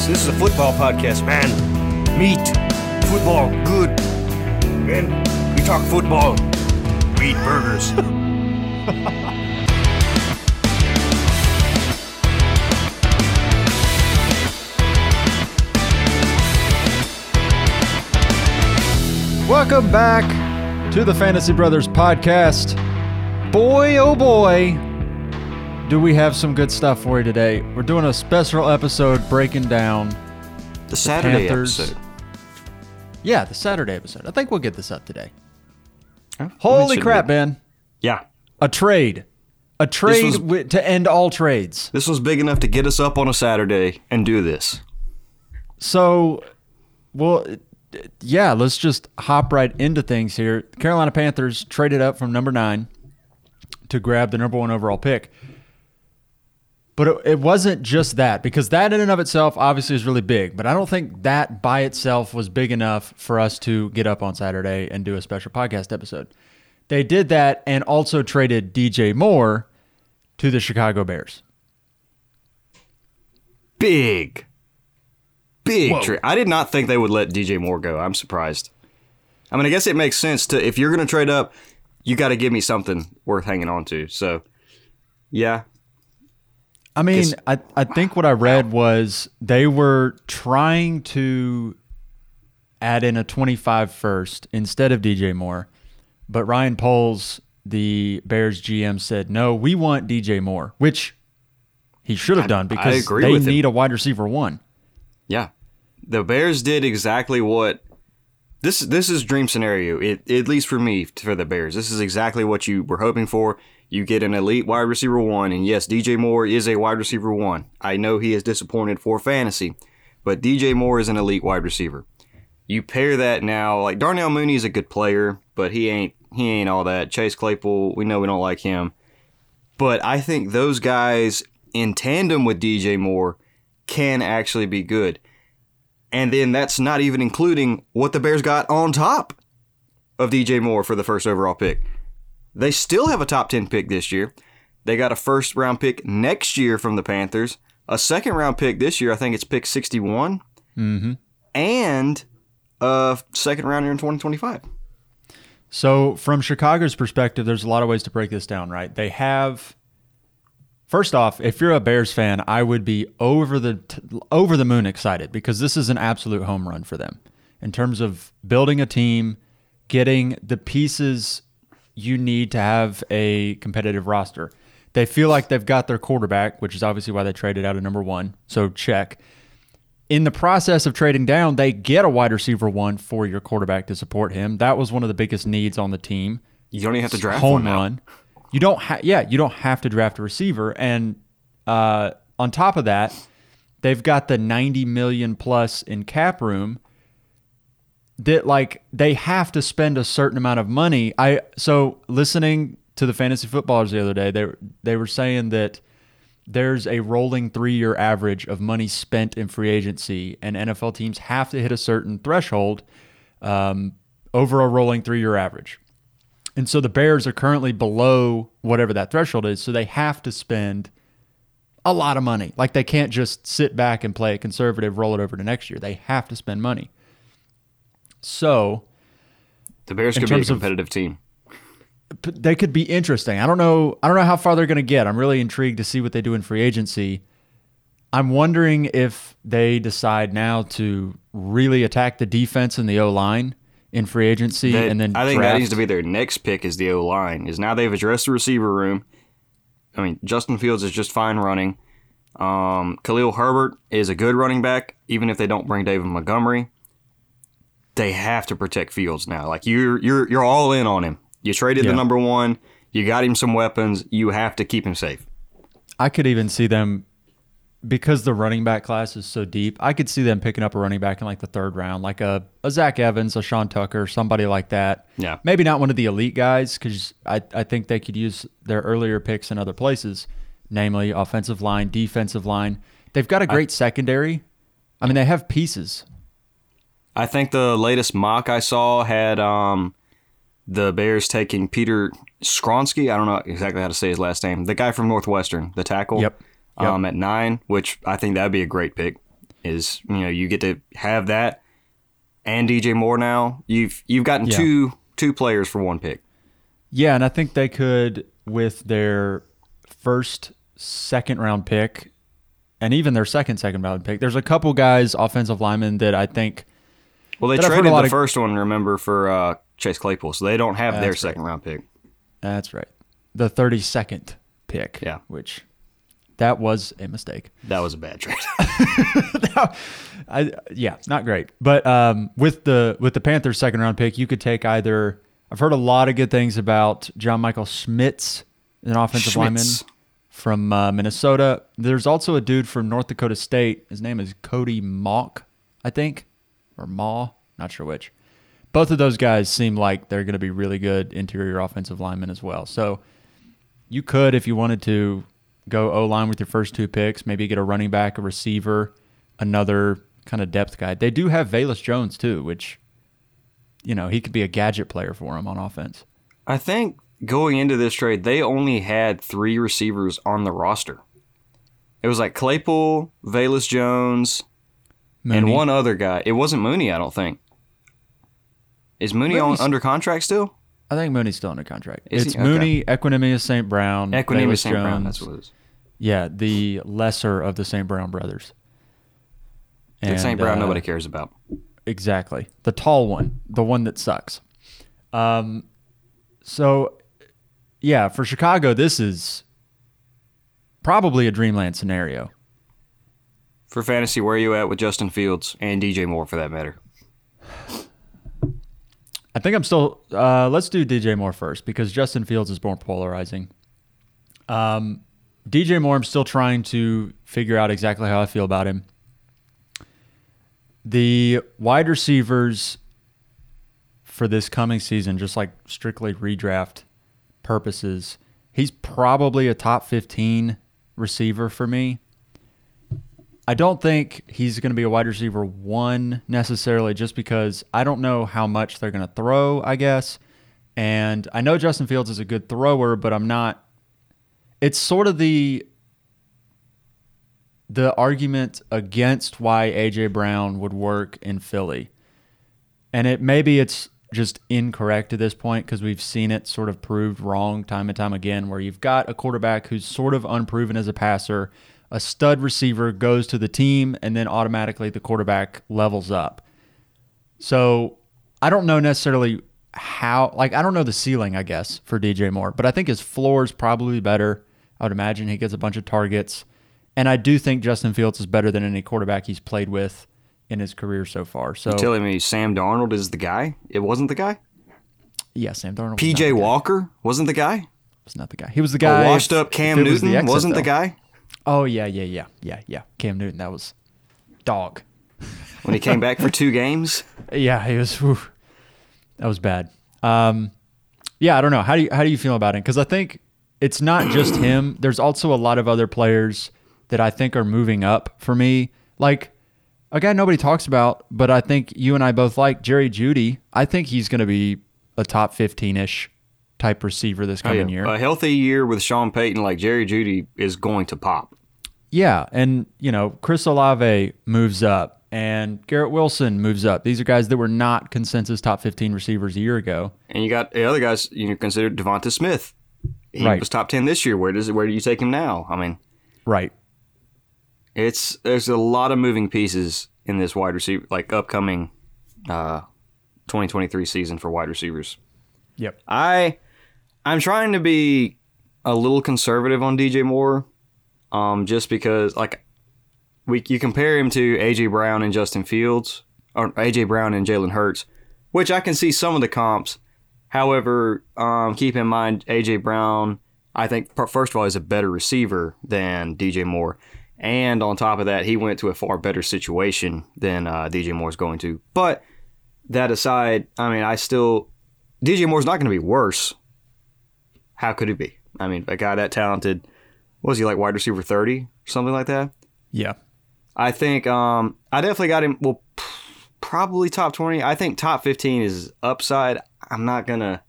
is this is a football podcast, man. Meat, football, good. Man, we talk football. We eat burgers. Welcome back to the Fantasy Brothers podcast. Boy, oh boy, do we have some good stuff for you today. We're doing a special episode breaking down The Saturday Panthers. episode. Yeah, the Saturday episode. I think we'll get this up today. Oh, huh? Holy crap, be. man. Yeah. A trade. A trade was- to end all trades. This was big enough to get us up on a Saturday and do this. So, well, yeah, let's just hop right into things here. Carolina Panthers traded up from number nine to grab the number one overall pick. But it, it wasn't just that, because that in and of itself obviously is really big. But I don't think that by itself was big enough for us to get up on Saturday and do a special podcast episode. They did that and also traded DJ Moore to the Chicago Bears. Big. Big Whoa. trade. I did not think they would let DJ Moore go. I'm surprised. I mean, I guess it makes sense to if you're going to trade up, you got to give me something worth hanging on to. So, yeah. I mean, I, I think what I read was they were trying to add in a 25 first instead of DJ Moore. But Ryan Poles, the Bears GM, said, no, we want DJ Moore, which he should have done because they with him. need a wide receiver one. Yeah. The Bears did exactly what this this is dream scenario. It, at least for me for the Bears. This is exactly what you were hoping for. You get an elite wide receiver one and yes, DJ Moore is a wide receiver one. I know he is disappointed for fantasy, but DJ Moore is an elite wide receiver. You pair that now like Darnell Mooney is a good player, but he ain't he ain't all that. Chase Claypool, we know we don't like him. But I think those guys in tandem with DJ Moore can actually be good. And then that's not even including what the Bears got on top of DJ Moore for the first overall pick. They still have a top 10 pick this year. They got a first round pick next year from the Panthers, a second round pick this year. I think it's pick 61, Mm-hmm. and a second rounder in 2025. So, from Chicago's perspective, there's a lot of ways to break this down, right? They have First off, if you're a Bears fan, I would be over the t- over the moon excited because this is an absolute home run for them in terms of building a team, getting the pieces you need to have a competitive roster. They feel like they've got their quarterback, which is obviously why they traded out of number 1. So check. In the process of trading down, they get a wide receiver one for your quarterback to support him. That was one of the biggest needs on the team You don't even have to draft home one now. You don't have yeah, you don't have to draft a receiver. And uh, on top of that, they've got the 90 million plus in cap room that like they have to spend a certain amount of money. I so listening to the fantasy footballers the other day, they they were saying that there's a rolling three year average of money spent in free agency, and NFL teams have to hit a certain threshold um, over a rolling three year average. And so the Bears are currently below whatever that threshold is. So they have to spend a lot of money. Like they can't just sit back and play it conservative, roll it over to next year. They have to spend money. So The Bears could be a terms of- competitive team. they could be interesting. I don't know. I don't know how far they're going to get. I'm really intrigued to see what they do in free agency. I'm wondering if they decide now to really attack the defense and the O line in free agency, That- and then I think draft. that needs to be their next pick is the O line. Is now they've addressed the receiver room. I mean, Justin Fields is just fine running. Um, Khalil Herbert is a good running back, even if they don't bring David Montgomery. They have to protect Fields now. Like you're you're you're all in on him. You traded Yeah. the number one. You got him some weapons. You have to keep him safe. I could even see them because the running back class is so deep. I could see them picking up a running back in like the third round, like a, a Zach Evans, a Sean Tucker, somebody like that. Yeah. Maybe not one of the elite guys because I, I think they could use their earlier picks in other places, namely offensive line, defensive line. They've got a great secondary. I mean, they have pieces. I think the latest mock I saw had um, the Bears taking Peter Skoronski. I don't know exactly how to say his last name. The guy from Northwestern, the tackle. Yep. Yep. Um, at nine, which I think that'd be a great pick. Is you know you get to have that and DJ Moore now. You've you've gotten Yeah. two two players for one pick. Yeah, and I think they could with their first, second round pick, and even their second, second round pick. There's a couple guys, offensive linemen, that I think. Well, they traded the of- first one, remember, for uh, Chase Claypool, so they don't have their right. second round pick. That's right, the 32nd pick. Yeah. which that was a mistake. That was a bad trade. I yeah, not great. But um, with the with the Panthers second round pick, you could take either. I've heard a lot of good things about John Michael Schmitz, an offensive lineman from uh, Minnesota. There's also a dude from North Dakota State. His name is Cody Mauch, I think, or Maw, not sure which. Both of those guys seem like they're going to be really good interior offensive linemen as well. So you could, if you wanted to, go O line with your first two picks, maybe get a running back, a receiver, another kind of depth guy. They do have Velus Jones too, which you know he could be a gadget player for them on offense. I think going into this trade, they only had three receivers on the roster. It was like Claypool, Velus Jones, and one other guy. It wasn't Mooney, I don't think. Is Mooney on, under contract still? I think Mooney's still under contract. Is it's he? Okay. Mooney, Equanimeous St. Brown, Equanimeous St. Brown, that's what it is. Yeah, the lesser of the St. Brown brothers. The St. Brown uh, nobody cares about. Exactly. The tall one, the one that sucks. Um, so, yeah, for Chicago, this is probably a dreamland scenario. For fantasy, where are you at with Justin Fields and DJ Moore for that matter? I think I'm still. Uh, let's do DJ Moore first because Justin Fields is more polarizing. Um, DJ Moore, I'm still trying to figure out exactly how I feel about him. The wide receivers for this coming season, just like strictly redraft purposes, he's probably a top 15 receiver for me. I don't think he's going to be a wide receiver one necessarily just because I don't know how much they're going to throw, I guess. And I know Justin Fields is a good thrower, but I'm not. It's sort of the the argument against why AJ Brown would work in Philly. And it maybe it's just incorrect at this point because we've seen it sort of proved wrong time and time again where you've got a quarterback who's sort of unproven as a passer, a stud receiver goes to the team and then automatically the quarterback levels up. So, I don't know necessarily how like I don't know the ceiling, I guess, for DJ Moore, but I think his floor is probably better. I would imagine he gets a bunch of targets. And I do think Justin Fields is better than any quarterback he's played with in his career so far. So Telling me Sam Darnold is the guy? It wasn't the guy? yeah, Sam Darnold. was PJ guy. Walker wasn't the guy? was not the guy. He was the guy. A washed up Cam it was the Newton wasn't the guy? Oh yeah, yeah, yeah, yeah, yeah. Cam Newton. That was dog. When he came back for two games? Yeah, he was. whew. that was bad. Um, yeah, I don't know. How do you how do you feel about it? Because I think it's not just him. There's also a lot of other players that I think are moving up for me. Like a guy nobody talks about, but I think you and I both like Jerry Jeudy. I think he's going to be a top 15 ish type receiver this Oh, coming yeah. year. A healthy year with Sean Payton like Jerry Jeudy is going to pop. Yeah, and you know, Chris Olave moves up and Garrett Wilson moves up. These are guys that were not consensus top 15 receivers a year ago. And you got the other guys you know, considered DeVonta Smith. He Right. was top ten this year. Where does where do you take him now? I mean, Right. it's there's a lot of moving pieces in this wide receiver like upcoming uh 2023 season for wide receivers. Yep. I I'm trying to be a little conservative on DJ Moore, um, just because like we you compare him to AJ Brown and Justin Fields, or AJ Brown and Jalen Hurts, which I can see some of the comps. However, um, keep in mind AJ Brown, I think first of all is a better receiver than DJ Moore, and on top of that, he went to a far better situation than uh, DJ Moore's going to. But that aside, I mean, I still DJ Moore's not going to be worse. How could he be? I mean, a guy that talented, was he like wide receiver 30 or something like that? Yeah. I think um, I definitely got him. Well, probably top 20. I think top 15 is upside. I'm not gonna.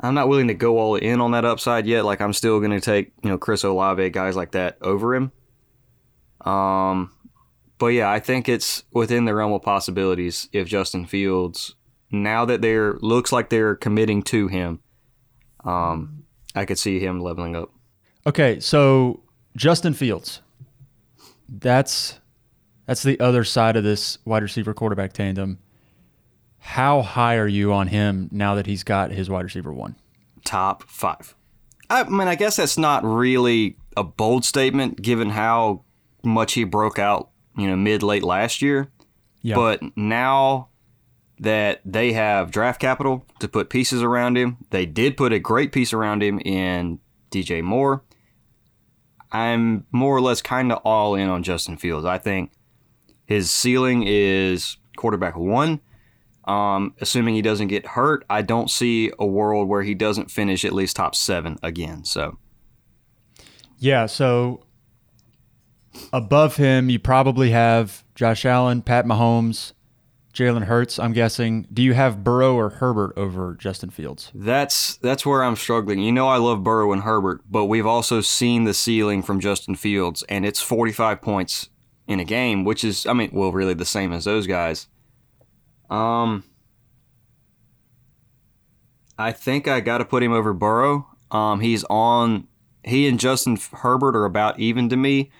I'm not willing to go all in on that upside yet. Like I'm still gonna take you know Chris Olave guys like that over him. Um, but yeah, I think it's within the realm of possibilities if Justin Fields, now that they're looks like they're committing to him, um, I could see him leveling up. Okay, so Justin Fields. That's that's the other side of this wide receiver quarterback tandem. How high are you on him now that he's got his wide receiver one? Top five. I mean, I guess that's not really a bold statement given how much he broke out, you know, mid late last year. Yeah. But now that they have draft capital to put pieces around him, they did put a great piece around him in DJ Moore. I'm more or less kind of all in on Justin Fields. I think his ceiling is quarterback one. Um, assuming he doesn't get hurt, I don't see a world where he doesn't finish at least top seven again. So Yeah, so above him, you probably have Josh Allen, Pat Mahomes, Jalen Hurts, I'm guessing. Do you have Burrow or Herbert over Justin Fields? That's that's where I'm struggling. You know I love Burrow and Herbert, but we've also seen the ceiling from Justin Fields, and it's 45 points in a game, which is I mean, well, really the same as those guys. Um, I think I got to put him over Burrow. Um, he's on. He and Justin Herbert are about even to me.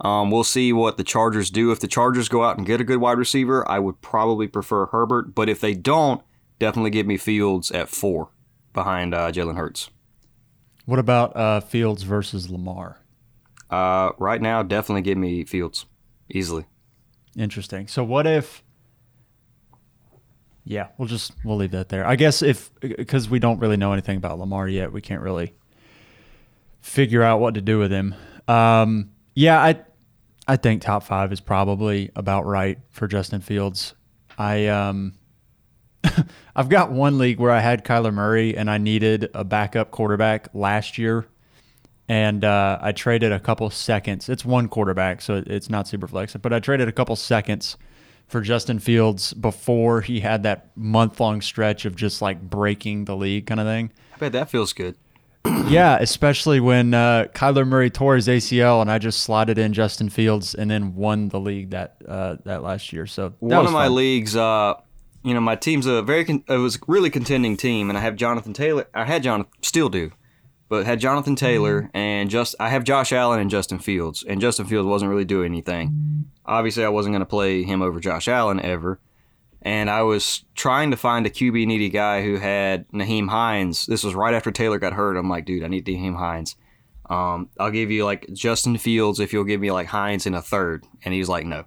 Um, we'll see what the Chargers do. If the Chargers go out and get a good wide receiver, I would probably prefer Herbert. But if they don't, definitely give me Fields at four behind uh, Jalen Hurts. What about uh, Fields versus Lamar? Uh, right now, definitely give me Fields easily. Interesting. So what if? Yeah, we'll just we'll leave that there. I guess if because we don't really know anything about Lamar yet, we can't really figure out what to do with him. Um, yeah, I I think top five is probably about right for Justin Fields. I um I've got one league where I had Kyler Murray and I needed a backup quarterback last year. And uh, I traded a couple seconds. It's one quarterback, so it's not super flex, but I traded a couple seconds for Justin Fields before he had that month long stretch of just like breaking the league kind of thing. I bet that feels good. yeah, especially when uh, Kyler Murray tore his ACL and I just slotted in Justin Fields and then won the league that uh, that last year. So One of my fun. leagues, uh, you know, my team's a very con- it was a really contending team, and I have Jonathan Taylor. I had Jonathan, still do, but had Jonathan Taylor and just I have Josh Allen and Justin Fields, and Justin Fields wasn't really doing anything. Obviously, I wasn't going to play him over Josh Allen ever, and I was trying to find a QB needy guy who had Nyheim Hines. This was right after Taylor got hurt. I'm like, dude, I need Nyheim Hines. Um, I'll give you like Justin Fields if you'll give me like Hines in a third, and he's like, no, I'm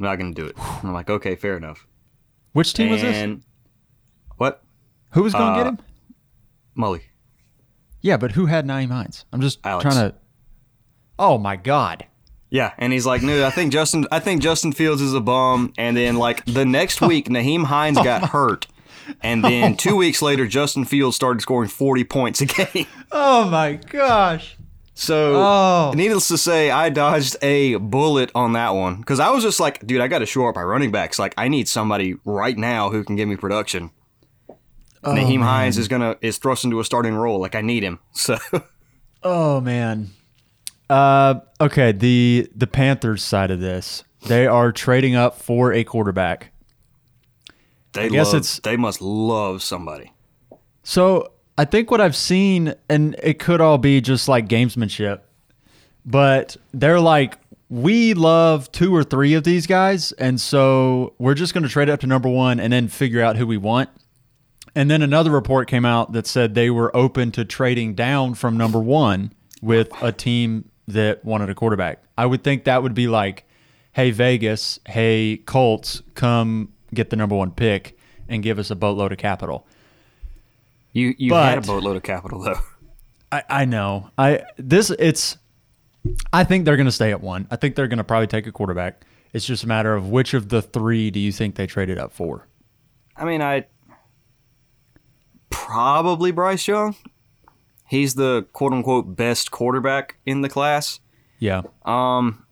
not going to do it. And I'm like, okay, fair enough. Which team was this? What? Who was going to uh, get him? Mully. Yeah, but who had Nyheim Hines? I'm just Alex. trying to. Oh my God! Yeah, and he's like, no, I think Justin, I think Justin Fields is a bum. And then like the next week, Nyheim Hines got oh hurt, and then two weeks later, Justin Fields started scoring 40 points a game. Oh my gosh! So, Oh. needless to say, I dodged a bullet on that one because I was just like, dude, I got to shore up my running backs. Like, I need somebody right now who can give me production. Nyheim Hines is gonna is thrust into a starting role. Like, I need him. So. Oh man. Uh, okay. The the Panthers side of this, they are trading up for a quarterback. They guess love, it's- they must love somebody. So I think what I've seen, and it could all be just like gamesmanship, but they're like, we love two or three of these guys, and so we're just going to trade up to number one and then figure out who we want. And then another report came out that said they were open to trading down from number one with a team that wanted a quarterback. I would think that would be like, hey, Vegas, hey, Colts, come get the number one pick and give us a boatload of capital. You you had a boatload of capital though. I, I know. I this it's I think they're gonna stay at one. I think they're gonna probably take a quarterback. It's just a matter of which of the three do you think they traded up for? I mean, I probably Bryce Young. He's the quote unquote best quarterback in the class. Yeah. Um,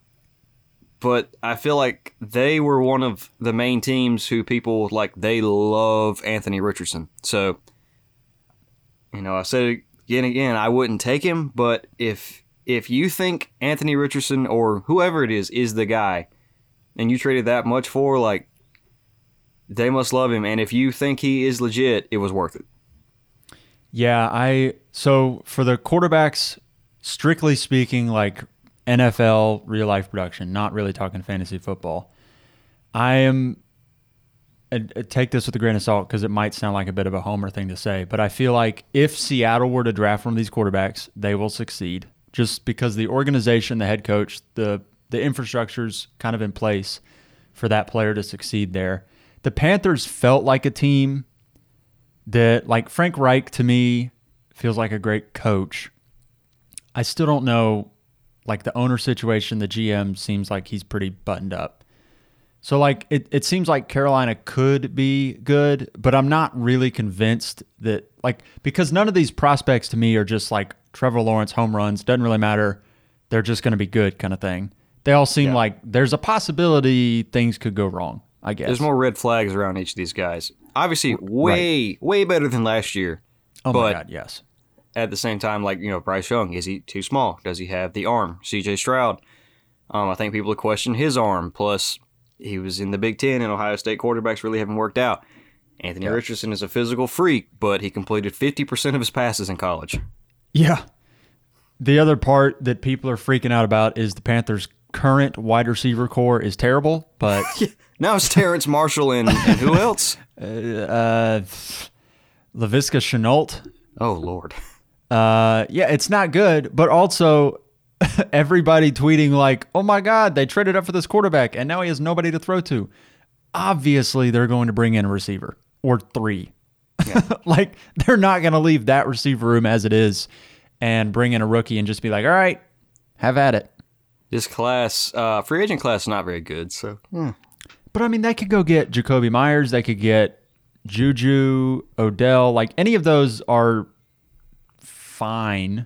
but I feel like they were one of the main teams who people like. They love Anthony Richardson. So, you know, I said it again, and again. I wouldn't take him, but if if you think Anthony Richardson or whoever it is is the guy, and you traded that much for, like, they must love him. And if you think he is legit, it was worth it. Yeah, I so for the quarterbacks, strictly speaking, like NFL real life production, not really talking fantasy football. I am and uh, take this with a grain of salt because it might sound like a bit of a homer thing to say, but I feel like if Seattle were to draft one of these quarterbacks, they will succeed just because the organization, the head coach, the the infrastructure's kind of in place for that player to succeed there. The Panthers felt like a team that like Frank Reich to me feels like a great coach. I still don't know like the owner situation, the GM seems like he's pretty buttoned up. So like it, it seems like Carolina could be good, but I'm not really convinced that like because none of these prospects to me are just like Trevor Lawrence home runs, doesn't really matter. They're just going to be good kind of thing. They all seem Yeah. like there's a possibility things could go wrong, I guess. There's more red flags around each of these guys. Obviously, way, way better than last year. oh my god, yes. At the same time, like, you know, Bryce Young, is he too small? Does he have the arm? CJ Stroud. Um, I think people have questioned his arm. Plus, he was in the Big Ten, and Ohio State quarterbacks really haven't worked out. Anthony Yeah. Richardson is a physical freak, but he completed 50% of his passes in college. Yeah. The other part that people are freaking out about is the Panthers' current wide receiver corps is terrible, but Now it's Terrace Marshall and, and who else? uh, Laviska Shenault, Oh, Lord. uh, yeah, it's not good. But also, everybody tweeting like, "Oh my God, they traded up for this quarterback, and now he has nobody to throw to." Obviously, they're going to bring in a receiver or three. like they're not going to leave that receiver room as it is and bring in a rookie and just be like, "All right, have at it." This class, uh, free agent class, is not very good. So, But I mean, they could go get Jakobi Meyers. They could get Juju, Odell. Like any of those are fine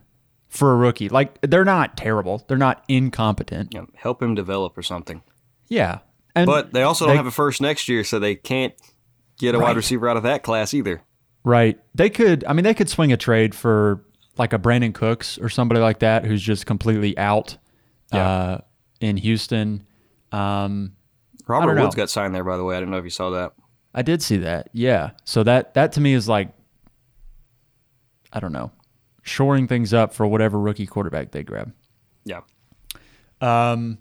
for a rookie. Like they're not terrible. They're not incompetent. you know, help him develop or something. Yeah. And But they also don't They- have a first next year, so they can't get a wide receiver out of that class either. right, they could. I mean, they could swing a trade for like a Brandin Cooks or somebody like that who's just completely out Yeah. uh, in Houston. Um, Robert don't. Woods got signed there, by the way. I didn't know if you saw that. I did see that. Yeah. So that that to me is like I don't know, shoring things up for whatever rookie quarterback they grab. Yeah. Um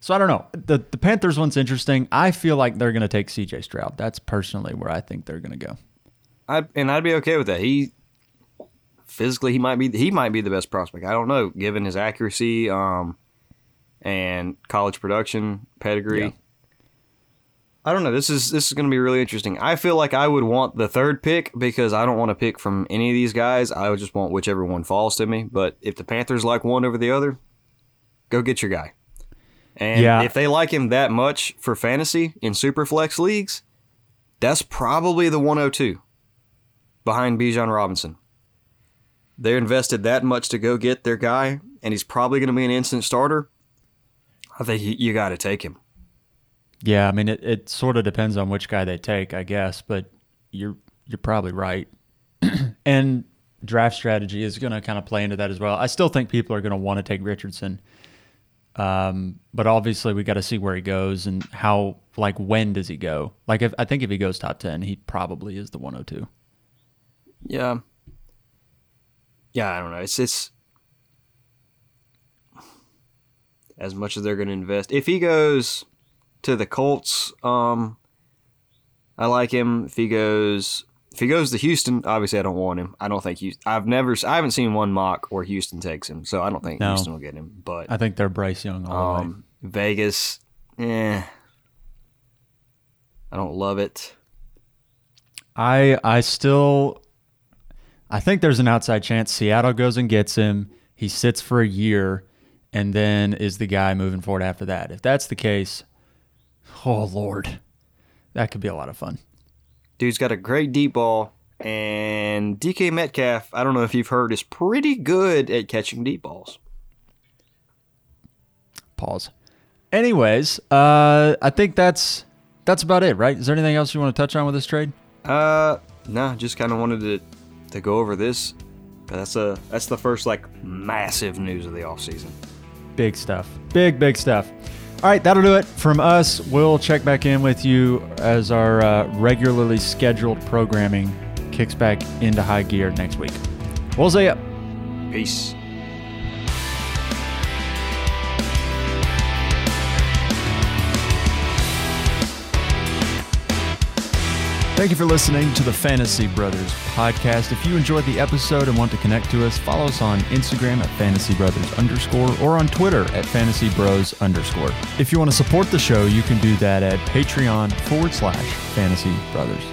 so I don't know. The the Panthers one's interesting. I feel like they're going to take CJ Stroud. That's personally where I think they're going to go. I and I'd be okay with that. He physically he might be he might be the best prospect. I don't know, given his accuracy, um, and college production pedigree. Yeah. I don't know. This is this is going to be really interesting. I feel like I would want the third pick because I don't want to pick from any of these guys. I would just want whichever one falls to me. But if the Panthers like one over the other, go get your guy. And Yeah. if they like him that much for fantasy in super flex leagues, that's probably the 102 behind Bijan Robinson. They're invested that much to go get their guy, and he's probably going to be an instant starter. I think you, you got to take him. Yeah, I mean it, it sort of depends on which guy they take, I guess, but you're you're probably right. and draft strategy is going to kind of play into that as well. I still think people are going to want to take Richardson. Um, but obviously we got to see where he goes and how like when does he go? Like if I think if he goes top 10, he probably is the 102. Yeah. Yeah, I don't know. It's it's as much as they're going to invest. If he goes to the Colts, um, I like him. If he goes, if he goes to Houston, obviously I don't want him. I don't think Houston. I've never, I haven't seen one mock where Houston takes him, so I don't think No. Houston will get him. But I think they're Bryce Young all the way. um, Vegas, eh, I don't love it. I I still I think there's an outside chance Seattle goes and gets him. He sits for a year and then is the guy moving forward after that. If that's the case, oh lord. That could be a lot of fun. Dude's got a great deep ball, and DK Metcalf, I don't know if you've heard, is pretty good at catching deep balls. Pause. Anyways, uh I think that's that's about it, right? Is there anything else you want to touch on with this trade? Uh, no, just kind of wanted to to go over this. But that's a that's the first like massive news of the offseason. Big stuff. Big, big stuff. All right, that'll do it from us. We'll check back in with you as our uh, regularly scheduled programming kicks back into high gear next week. We'll see ya. Peace. Thank you for listening to the Fantasy Brothers podcast. If you enjoyed the episode and want to connect to us, follow us on Instagram at Fantasy Brothers underscore or on Twitter at Fantasy Bros underscore. If you want to support the show, you can do that at Patreon forward slash Fantasy Brothers.